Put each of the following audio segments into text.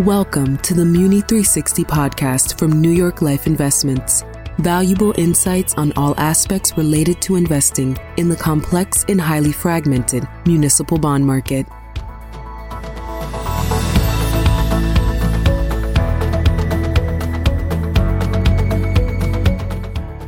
Welcome to the Muni 360 podcast from New York Life Investments. Valuable insights on all aspects related to investing in the complex and highly fragmented municipal bond market.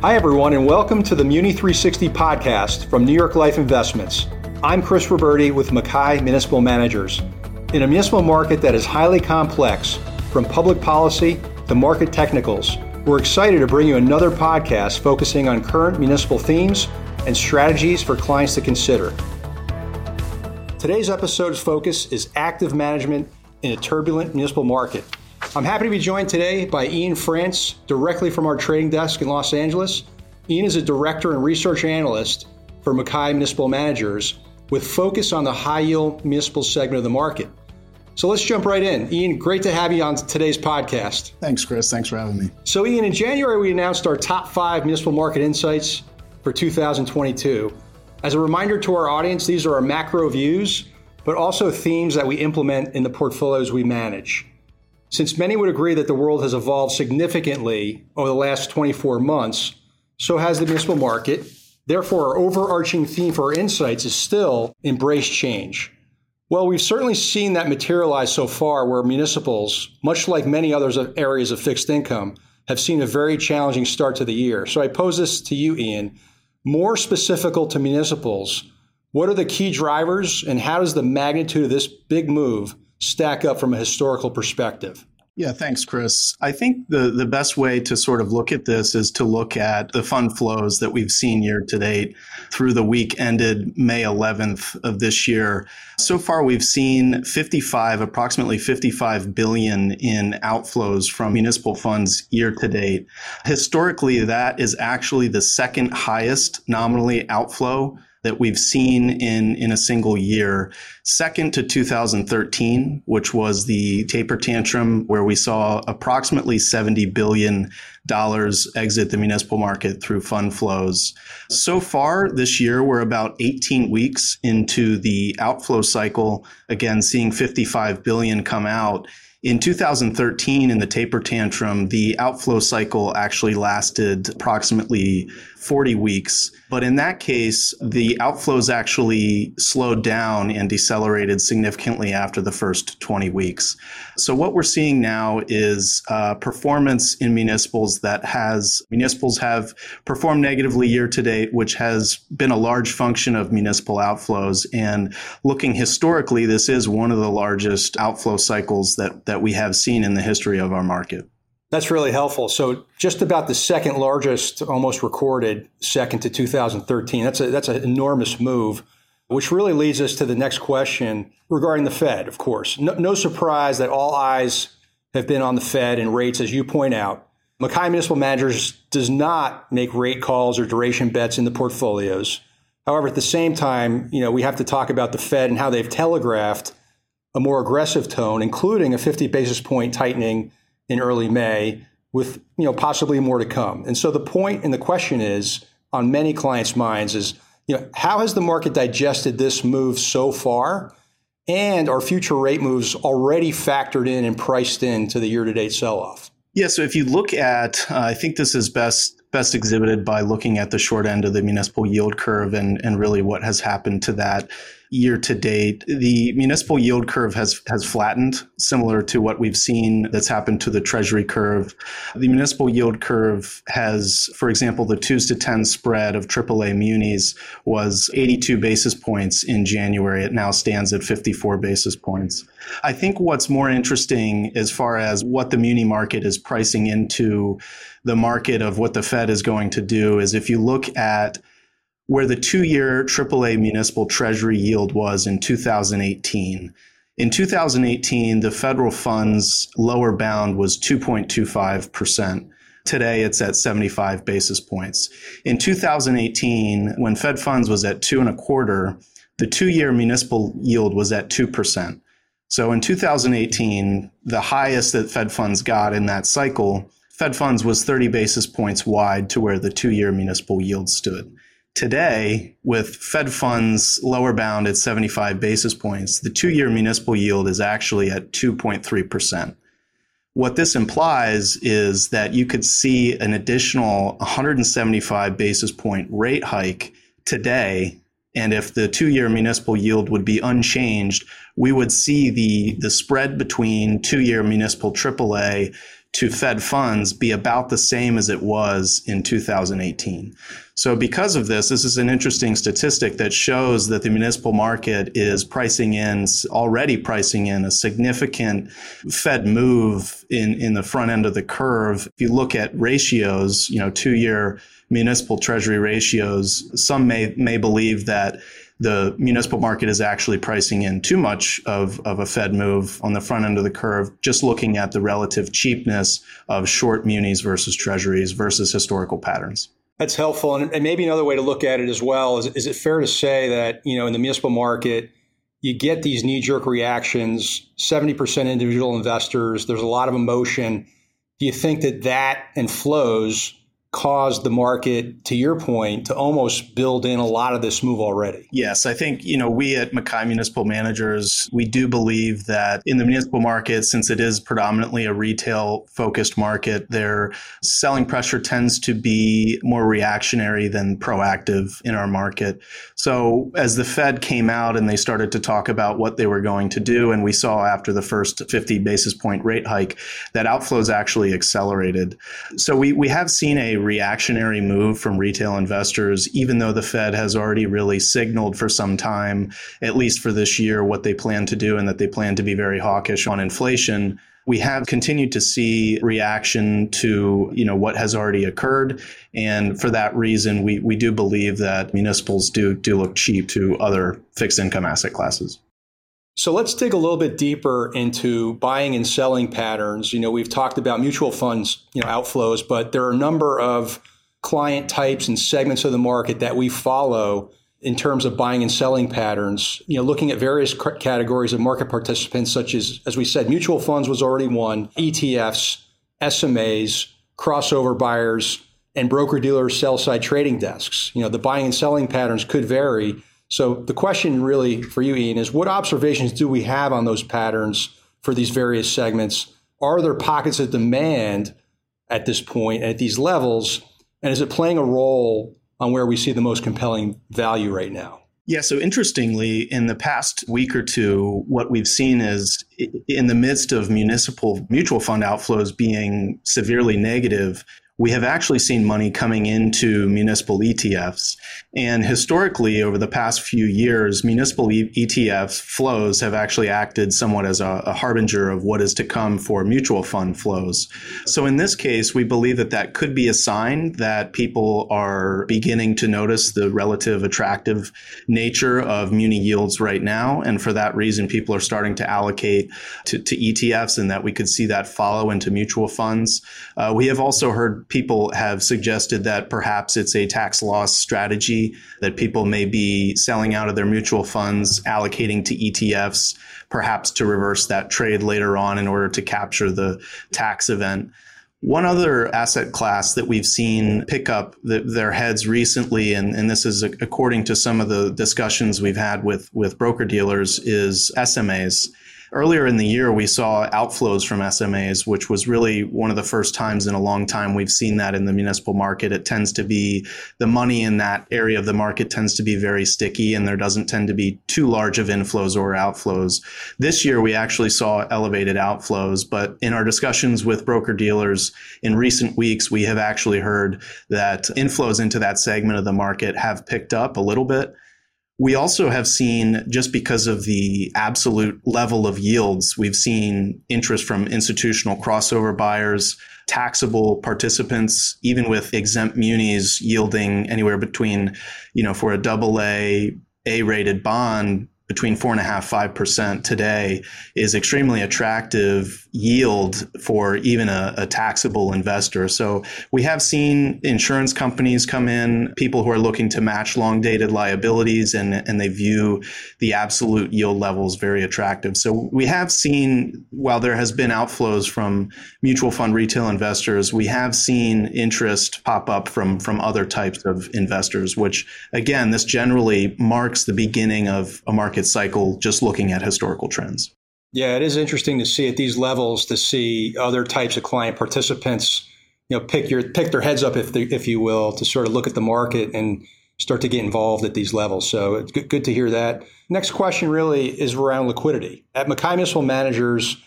Hi, everyone, and welcome to the Muni 360 podcast from New York Life Investments. I'm Chris Roberti with MacKay Municipal Managers. In a municipal market that is highly complex, from public policy to market technicals, we're excited to bring you another podcast focusing on current municipal themes and strategies for clients to consider. Today's episode's focus is active management in a turbulent municipal market. I'm happy to be joined today by Ian France, directly from our trading desk in Los Angeles. Ian is a director and research analyst for MacKay Municipal Managers with focus on the high yield municipal segment of the market. So let's jump right in. Ian, great to have you on today's podcast. Thanks, Chris. Thanks for having me. So, Ian, in January, we announced our top five municipal market insights for 2022. As a reminder to our audience, these are our macro views, but also themes that we implement in the portfolios we manage. Since many would agree that the world has evolved significantly over the last 24 months, so has the municipal market. Therefore, our overarching theme for our insights is still embrace change. Well, we've certainly seen that materialize so far where municipals, much like many other areas of fixed income, have seen a very challenging start to the year. So I pose this to you, Ian. More specific to municipals, what are the key drivers and how does the magnitude of this big move stack up from a historical perspective? Yeah, thanks, Chris. I think the, the best way to sort of look at this is to look at the fund flows that we've seen year to date through the week ended May 11th of this year. So far, we've seen 55, approximately 55 billion in outflows from municipal funds year to date. Historically, that is actually the second highest nominally outflow that we've seen in, in a single year. Second to 2013, which was the taper tantrum where we saw approximately $70 billion exit the municipal market through fund flows. So far this year, we're about 18 weeks into the outflow cycle. Again, seeing 55 billion come out. In 2013, in the taper tantrum, the outflow cycle actually lasted approximately 40 weeks. But in that case, the outflows actually slowed down and decelerated significantly after the first 20 weeks. So what we're seeing now is uh, performance in municipals that has municipals have performed negatively year to date, which has been a large function of municipal outflows. And looking historically, this is one of the largest outflow cycles that that we have seen in the history of our market. That's really helpful. So, just about the second largest, almost recorded, second to 2013. That's a that's an enormous move, which really leads us to the next question regarding the Fed. Of course, no, no surprise that all eyes have been on the Fed and rates, as you point out. MacKay Municipal Managers does not make rate calls or duration bets in the portfolios. However, at the same time, you know, we have to talk about the Fed and how they've telegraphed a more aggressive tone, including a 50 basis point tightening in early May with you know possibly more to come. And so the point and the question is on many clients' minds is you know how has the market digested this move so far? And are future rate moves already factored in and priced in to the year-to-date sell-off? Yeah, so if you look at, uh, I think this is best best exhibited by looking at the short end of the municipal yield curve and and really what has happened to that year to date, the municipal yield curve has has flattened, similar to what we've seen that's happened to the Treasury curve. The municipal yield curve has, for example, the twos to ten spread of AAA munis was 82 basis points in January. It now stands at 54 basis points. I think what's more interesting as far as what the muni market is pricing into the market of what the Fed is going to do is if you look at where the two year AAA municipal treasury yield was in 2018. In 2018, the federal funds lower bound was 2.25%. Today, it's at 75 basis points. In 2018, when Fed funds was at two and a quarter, the two year municipal yield was at 2%. So in 2018, the highest that Fed funds got in that cycle, Fed funds was 30 basis points wide to where the two year municipal yield stood. Today, with Fed funds lower bound at 75 basis points, the two year municipal yield is actually at 2.3%. What this implies is that you could see an additional 175 basis point rate hike today. And if the two year municipal yield would be unchanged, we would see the, the spread between two year municipal AAA to Fed funds be about the same as it was in 2018. So, because of this, this is an interesting statistic that shows that the municipal market is pricing in, already pricing in a significant Fed move in, in the front end of the curve. If you look at ratios, you know, two year municipal treasury ratios, some may, may believe that the municipal market is actually pricing in too much of, of a Fed move on the front end of the curve, just looking at the relative cheapness of short munis versus treasuries versus historical patterns. That's helpful. And, and maybe another way to look at it as well is, is it fair to say that, you know, in the municipal market, you get these knee jerk reactions, 70% individual investors, there's a lot of emotion. Do you think that that and flows caused the market, to your point, to almost build in a lot of this move already. Yes, I think, you know, we at MacKay Municipal Managers, we do believe that in the municipal market, since it is predominantly a retail focused market, their selling pressure tends to be more reactionary than proactive in our market. So as the Fed came out and they started to talk about what they were going to do, and we saw after the first 50 basis point rate hike that outflows actually accelerated. So we, we have seen a reactionary move from retail investors, even though the Fed has already really signaled for some time, at least for this year, what they plan to do and that they plan to be very hawkish on inflation. We have continued to see reaction to you know what has already occurred, and for that reason, we, we do believe that municipals do do look cheap to other fixed income asset classes. So let's dig a little bit deeper into buying and selling patterns. You know, we've talked about mutual funds, you know, outflows, but there are a number of client types and segments of the market that we follow in terms of buying and selling patterns. You know, looking at various categories of market participants, such as, as we said, mutual funds was already one, ETFs, SMAs, crossover buyers, and broker dealer sell side trading desks. You know, the buying and selling patterns could vary so the question really for you, Ian, is what observations do we have on those patterns for these various segments? Are there pockets of demand at this point at these levels? And is it playing a role on where we see the most compelling value right now? Yeah, so interestingly, in the past week or two, what we've seen is in the midst of municipal mutual fund outflows being severely negative, we have actually seen money coming into municipal ETFs. And historically, over the past few years, municipal ETF flows have actually acted somewhat as a, a, harbinger of what is to come for mutual fund flows. So in this case, we believe that that could be a sign that people are beginning to notice the relative attractive nature of muni yields right now. And for that reason, people are starting to allocate to, to ETFs and that we could see that follow into mutual funds. Uh, we have also heard people have suggested that perhaps it's a tax loss strategy that people may be selling out of their mutual funds, allocating to ETFs, perhaps to reverse that trade later on in order to capture the tax event. One other asset class that we've seen pick up the, their heads recently, and, and this is according to some of the discussions we've had with, with broker dealers, is SMAs. Earlier in the year, we saw outflows from SMAs, which was really one of the first times in a long time we've seen that in the municipal market. It tends to be the money in that area of the market tends to be very sticky, and there doesn't tend to be too large of inflows or outflows. This year, we actually saw elevated outflows, but in our discussions with broker dealers in recent weeks, we have actually heard that inflows into that segment of the market have picked up a little bit. We also have seen, just because of the absolute level of yields, we've seen interest from institutional crossover buyers, taxable participants, even with exempt munis yielding anywhere between, you know, for a double A, A rated bond, between four and a half, five percent today is extremely attractive yield for even a, a, taxable investor. So we have seen insurance companies come in, people who are looking to match long dated liabilities and, and they view the absolute yield levels very attractive. So we have seen, while there has been outflows from mutual fund retail investors, we have seen interest pop up from, from other types of investors, which again, this generally marks the beginning of a market market cycle just looking at historical trends. Yeah, it is interesting to see at these levels to see other types of client participants, you know, pick your pick their heads up if they, if you will to sort of look at the market and start to get involved at these levels. So it's good, good to hear that. Next question really is around liquidity. At MacKay Municipal Managers,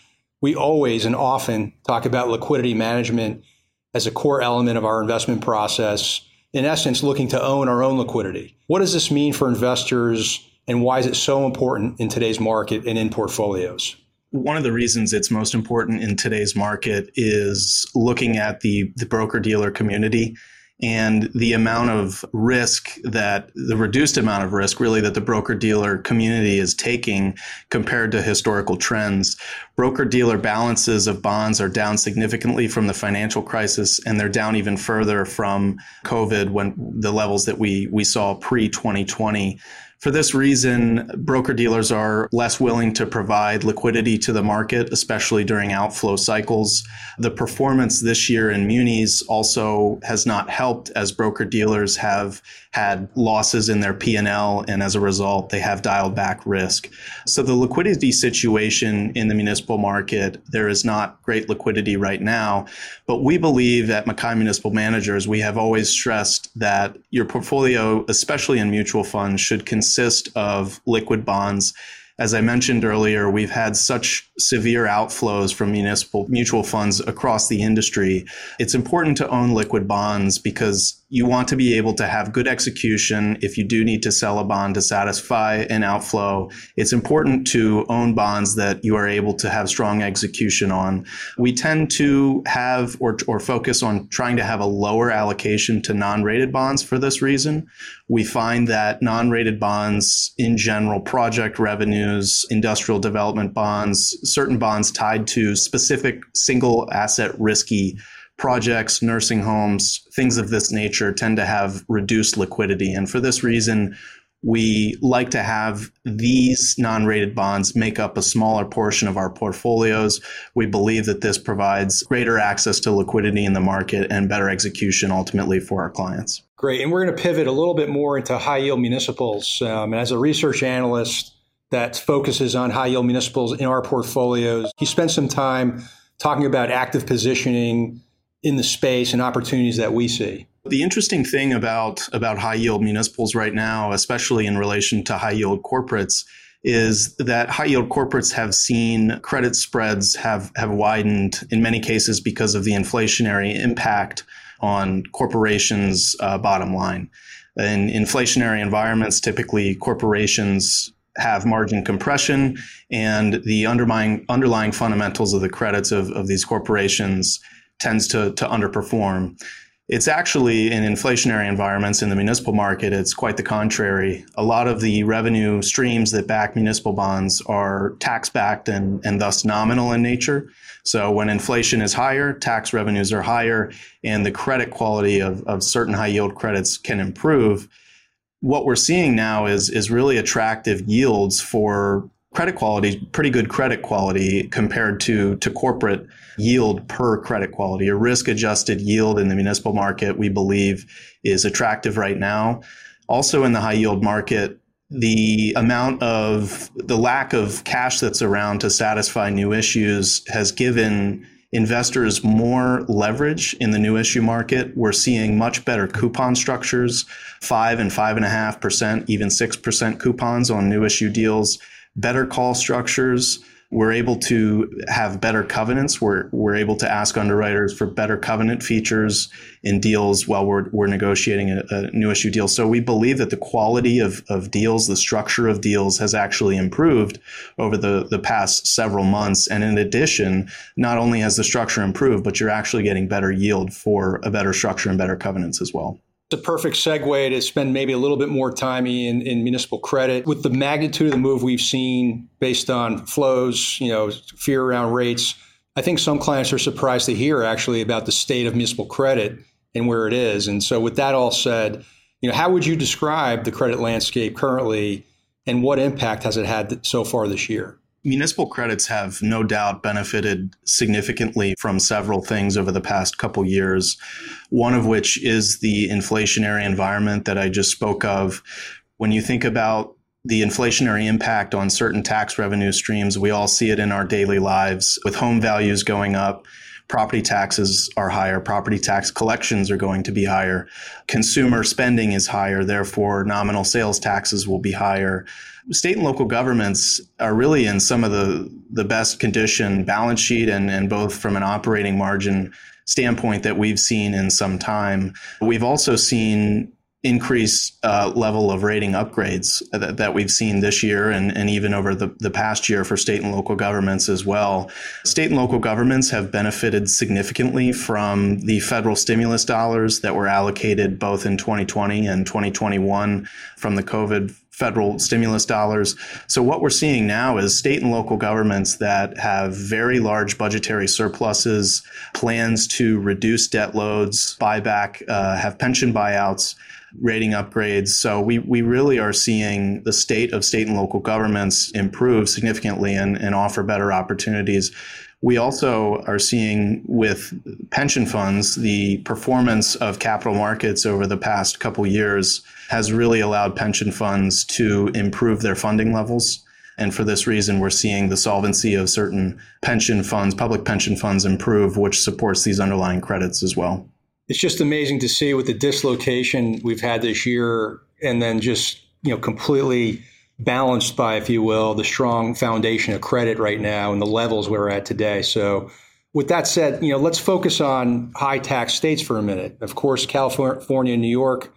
we always and often talk about liquidity management as a core element of our investment process. In essence, looking to own our own liquidity. What does this mean for investors and why is it so important in today's market and in portfolios? One of the reasons it's most important in today's market is looking at the, the broker dealer community and the amount of risk that the reduced amount of risk really that the broker dealer community is taking compared to historical trends. Broker dealer balances of bonds are down significantly from the financial crisis and they're down even further from COVID when the levels that we we saw pre 2020. For this reason, broker dealers are less willing to provide liquidity to the market, especially during outflow cycles. The performance this year in munis also has not helped as broker dealers have had losses in their P&L and as a result they have dialed back risk. So the liquidity situation in the municipal market, there is not great liquidity right now, but we believe at MacKay Municipal Managers we have always stressed that your portfolio, especially in mutual funds, should consist of liquid bonds as I mentioned earlier, we've had such severe outflows from municipal mutual funds across the industry. It's important to own liquid bonds because you want to be able to have good execution if you do need to sell a bond to satisfy an outflow. It's important to own bonds that you are able to have strong execution on. We tend to have or, or focus on trying to have a lower allocation to non rated bonds for this reason. We find that non rated bonds in general, project revenues, industrial development bonds, certain bonds tied to specific single asset risky projects, nursing homes, things of this nature tend to have reduced liquidity. And for this reason, we like to have these non rated bonds make up a smaller portion of our portfolios. We believe that this provides greater access to liquidity in the market and better execution ultimately for our clients. Great. And we're going to pivot a little bit more into high yield municipals. Um, as a research analyst that focuses on high yield municipals in our portfolios, he spent some time talking about active positioning in the space and opportunities that we see. The interesting thing about about high yield municipals right now, especially in relation to high yield corporates, is that high yield corporates have seen credit spreads have have widened in many cases because of the inflationary impact on corporations' uh, bottom line. In inflationary environments, typically corporations have margin compression, and the underlying underlying fundamentals of the credits of, of these corporations tends to, to underperform. It's actually in inflationary environments in the municipal market, it's quite the contrary. A lot of the revenue streams that back municipal bonds are tax backed and, and thus nominal in nature. So when inflation is higher, tax revenues are higher, and the credit quality of, of certain high yield credits can improve. What we're seeing now is, is really attractive yields for credit quality, pretty good credit quality compared to, to corporate yield per credit quality. A risk adjusted yield in the municipal market, we believe, is attractive right now. Also, in the high yield market, the amount of the lack of cash that's around to satisfy new issues has given investors more leverage in the new issue market. We're seeing much better coupon structures, five and five and a half percent, even six percent coupons on new issue deals better call structures. We're able to have better covenants. We're, we're able to ask underwriters for better covenant features in deals while we're, we're negotiating a, a new issue deal. So we believe that the quality of, of deals, the structure of deals has actually improved over the, the past several months. And in addition, not only has the structure improved, but you're actually getting better yield for a better structure and better covenants as well. It's a perfect segue to spend maybe a little bit more time in, in municipal credit. With the magnitude of the move we've seen based on flows, you know, fear around rates, I think some clients are surprised to hear actually about the state of municipal credit and where it is. And so, with that all said, you know, how would you describe the credit landscape currently, and what impact has it had so far this year? Municipal credits have no doubt benefited significantly from several things over the past couple years. One of which is the inflationary environment that I just spoke of. When you think about the inflationary impact on certain tax revenue streams. We all see it in our daily lives with home values going up. Property taxes are higher. Property tax collections are going to be higher. Consumer spending is higher. Therefore, nominal sales taxes will be higher. State and local governments are really in some of the, the best condition balance sheet and, and both from an operating margin standpoint that we've seen in some time. We've also seen increased uh, level of rating upgrades that, that, we've seen this year and, and even over the, the past year for state and local governments as well. State and local governments have benefited significantly from the federal stimulus dollars that were allocated both in 2020 and 2021 from the COVID federal stimulus dollars. So what we're seeing now is state and local governments that have very large budgetary surpluses, plans to reduce debt loads, buy back, uh, have pension buyouts rating upgrades. So we, we really are seeing the state of state and local governments improve significantly and, and offer better opportunities. We also are seeing with pension funds, the performance of capital markets over the past couple years has really allowed pension funds to improve their funding levels. And for this reason, we're seeing the solvency of certain pension funds, public pension funds improve, which supports these underlying credits as well it's just amazing to see with the dislocation we've had this year and then just you know completely balanced by if you will the strong foundation of credit right now and the levels we're at today. So with that said you know let's focus on high tax states for a minute. Of course california and new york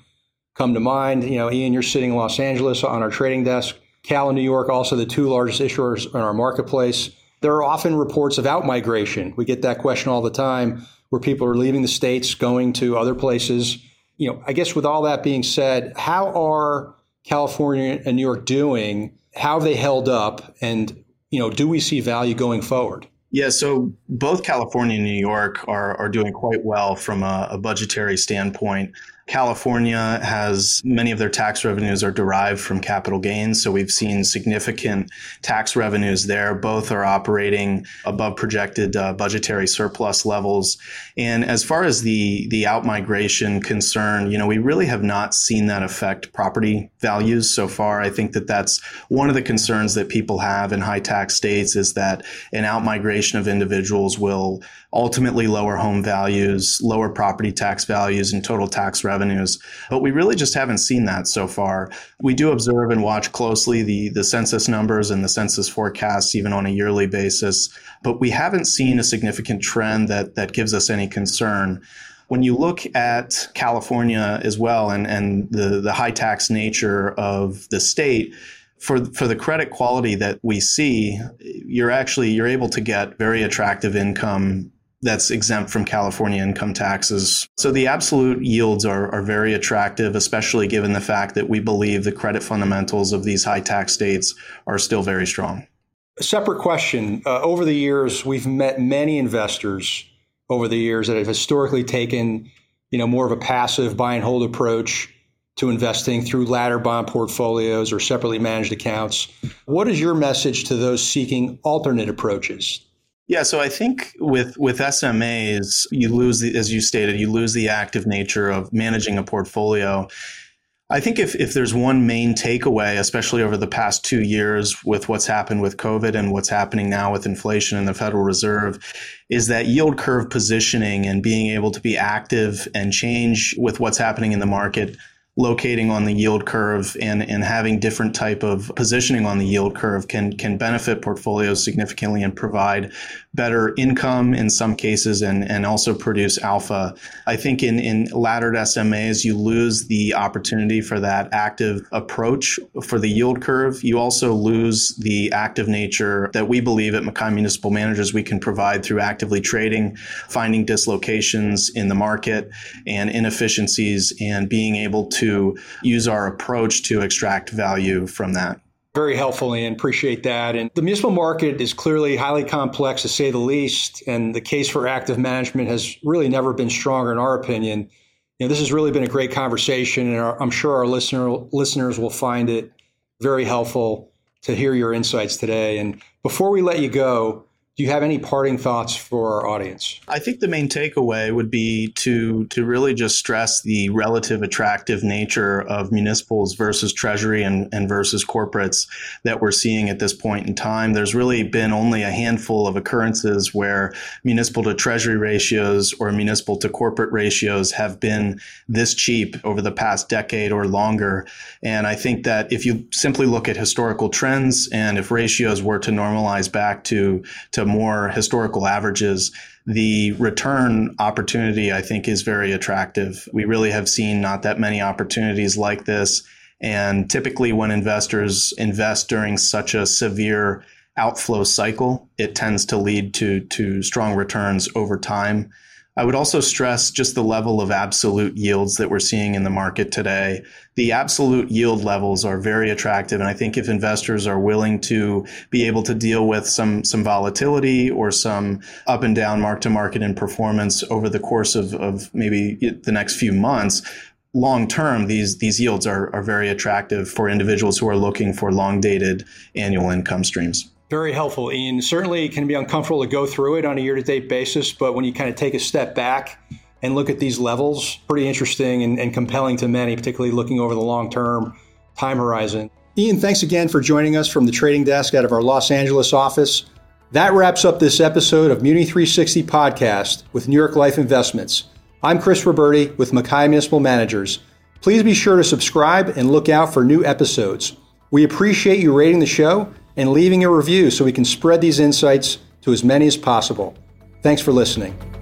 come to mind. You know ian you're sitting in los angeles on our trading desk. Cal and new york also the two largest issuers in our marketplace. There are often reports of outmigration. We get that question all the time where people are leaving the states, going to other places. You know, I guess with all that being said, how are California and New York doing? How have they held up? And, you know, do we see value going forward? Yeah, so both California and New York are, are doing quite well from a, a budgetary standpoint. California has many of their tax revenues are derived from capital gains. So we've seen significant tax revenues there. Both are operating above projected uh, budgetary surplus levels. And as far as the, the outmigration concern, you know, we really have not seen that affect property values so far. I think that that's one of the concerns that people have in high tax states is that an outmigration of individuals will ultimately lower home values, lower property tax values, and total tax revenues. But we really just haven't seen that so far. We do observe and watch closely the, the census numbers and the census forecasts, even on a yearly basis, but we haven't seen a significant trend that, that gives us any concern when you look at California as well and, and the, the high tax nature of the state, for for the credit quality that we see, you're actually you're able to get very attractive income that's exempt from California income taxes. So the absolute yields are, are very attractive, especially given the fact that we believe the credit fundamentals of these high tax states are still very strong. A separate question. Uh, over the years, we've met many investors over the years that have historically taken, you know, more of a passive buy and hold approach to investing through ladder bond portfolios or separately managed accounts. What is your message to those seeking alternate approaches? Yeah, so I think with with SMAs, you lose the, as you stated, you lose the active nature of managing a portfolio. I think if, if there's one main takeaway, especially over the past two years with what's happened with COVID and what's happening now with inflation and the Federal Reserve, is that yield curve positioning and being able to be active and change with what's happening in the market locating on the yield curve and, and having different type of positioning on the yield curve can can benefit portfolios significantly and provide better income in some cases and, and also produce alpha. I think in, in laddered SMAs, you lose the opportunity for that active approach for the yield curve. You also lose the active nature that we believe at MacKay Municipal Managers we can provide through actively trading, finding dislocations in the market and inefficiencies and being able to use our approach to extract value from that. Very helpful, and appreciate that. And the municipal market is clearly highly complex, to say the least. And the case for active management has really never been stronger, in our opinion. You know, this has really been a great conversation, and our, I'm sure our listener listeners will find it very helpful to hear your insights today. And before we let you go, Do you have any parting thoughts for our audience? I think the main takeaway would be to to really just stress the relative attractive nature of municipals versus treasury and, and versus corporates that we're seeing at this point in time. There's really been only a handful of occurrences where municipal to treasury ratios or municipal to corporate ratios have been this cheap over the past decade or longer. And I think that if you simply look at historical trends and if ratios were to normalize back to to more historical averages, the return opportunity, I think, is very attractive. We really have seen not that many opportunities like this. And typically, when investors invest during such a severe outflow cycle, it tends to lead to, to strong returns over time. I would also stress just the level of absolute yields that we're seeing in the market today. The absolute yield levels are very attractive. And I think if investors are willing to be able to deal with some, some volatility or some up and down mark to market in performance over the course of, of maybe the next few months, long term, these these yields are, are very attractive for individuals who are looking for long dated annual income streams. Very helpful, Ian. Certainly it can be uncomfortable to go through it on a year to date basis, but when you kind of take a step back and look at these levels, pretty interesting and, and compelling to many, particularly looking over the long term time horizon. Ian, thanks again for joining us from the trading desk out of our Los Angeles office. That wraps up this episode of Muni 360 podcast with New York Life Investments. I'm Chris Roberti with MacKay Municipal Managers. Please be sure to subscribe and look out for new episodes. We appreciate you rating the show and leaving a review so we can spread these insights to as many as possible. Thanks for listening.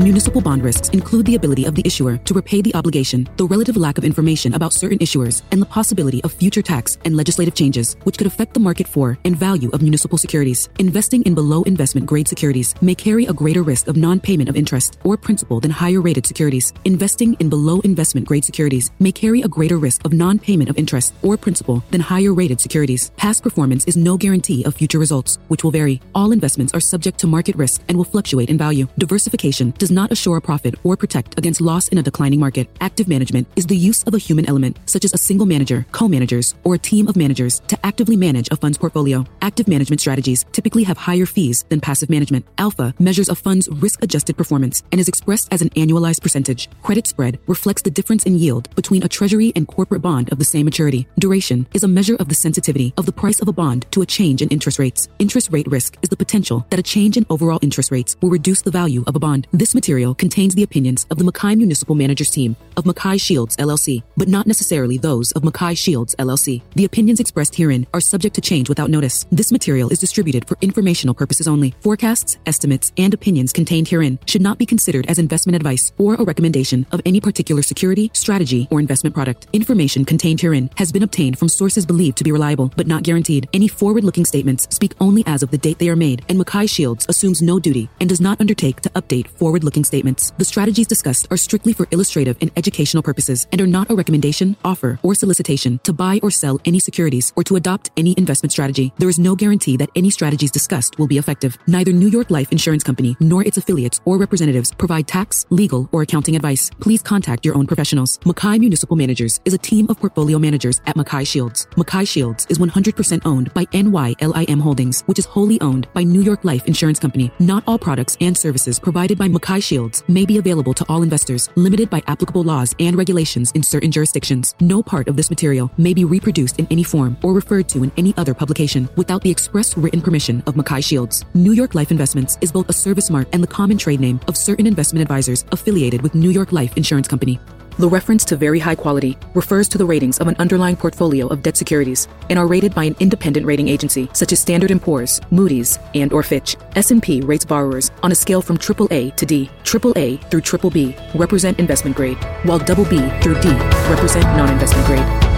Municipal bond risks include the ability of the issuer to repay the obligation, the relative lack of information about certain issuers, and the possibility of future tax and legislative changes, which could affect the market for and value of municipal securities. Investing in below investment grade securities may carry a greater risk of non payment of interest or principal than higher rated securities. Investing in below investment grade securities may carry a greater risk of non payment of interest or principal than higher rated securities. Past performance is no guarantee of future results, which will vary. All investments are subject to market risk and will fluctuate in value. Diversification does does not assure a profit or protect against loss in a declining market. Active management is the use of a human element, such as a single manager, co-managers, or a team of managers to actively manage a fund's portfolio. Active management strategies typically have higher fees than passive management. Alpha measures a fund's risk-adjusted performance and is expressed as an annualized percentage. Credit spread reflects the difference in yield between a treasury and corporate bond of the same maturity. Duration is a measure of the sensitivity of the price of a bond to a change in interest rates. Interest rate risk is the potential that a change in overall interest rates will reduce the value of a bond. This material contains the opinions of the MacKay Municipal Managers Team of MacKay Shields LLC, but not necessarily those of MacKay Shields LLC. The opinions expressed herein are subject to change without notice. This material is distributed for informational purposes only. Forecasts, estimates, and opinions contained herein should not be considered as investment advice or a recommendation of any particular security, strategy, or investment product. Information contained herein has been obtained from sources believed to be reliable, but not guaranteed. Any forward-looking statements speak only as of the date they are made, and MacKay Shields assumes no duty and does not undertake to update forward-looking statements. The strategies discussed are strictly for illustrative and educational purposes and are not a recommendation, offer, or solicitation to buy or sell any securities or to adopt any investment strategy. There is no guarantee that any strategies discussed will be effective. Neither New York Life Insurance Company nor its affiliates or representatives provide tax, legal, or accounting advice. Please contact your own professionals. MacKay Municipal Managers is a team of portfolio managers at MacKay Shields. MacKay Shields is 100% owned by NYLIM Holdings, which is wholly owned by New York Life Insurance Company. Not all products and services provided by MacKay Shields may be available to all investors, limited by applicable laws and regulations in certain jurisdictions. No part of this material may be reproduced in any form or referred to in any other publication without the express written permission of MacKay Shields. New York Life Investments is both a service mark and the common trade name of certain investment advisors affiliated with New York Life Insurance Company. The reference to very high quality refers to the ratings of an underlying portfolio of debt securities and are rated by an independent rating agency such as Standard & Poor's, Moody's, and or Fitch. S&P rates borrowers on a scale from AAA to D. AAA through BBB represent investment grade, while BB through D represent non-investment grade.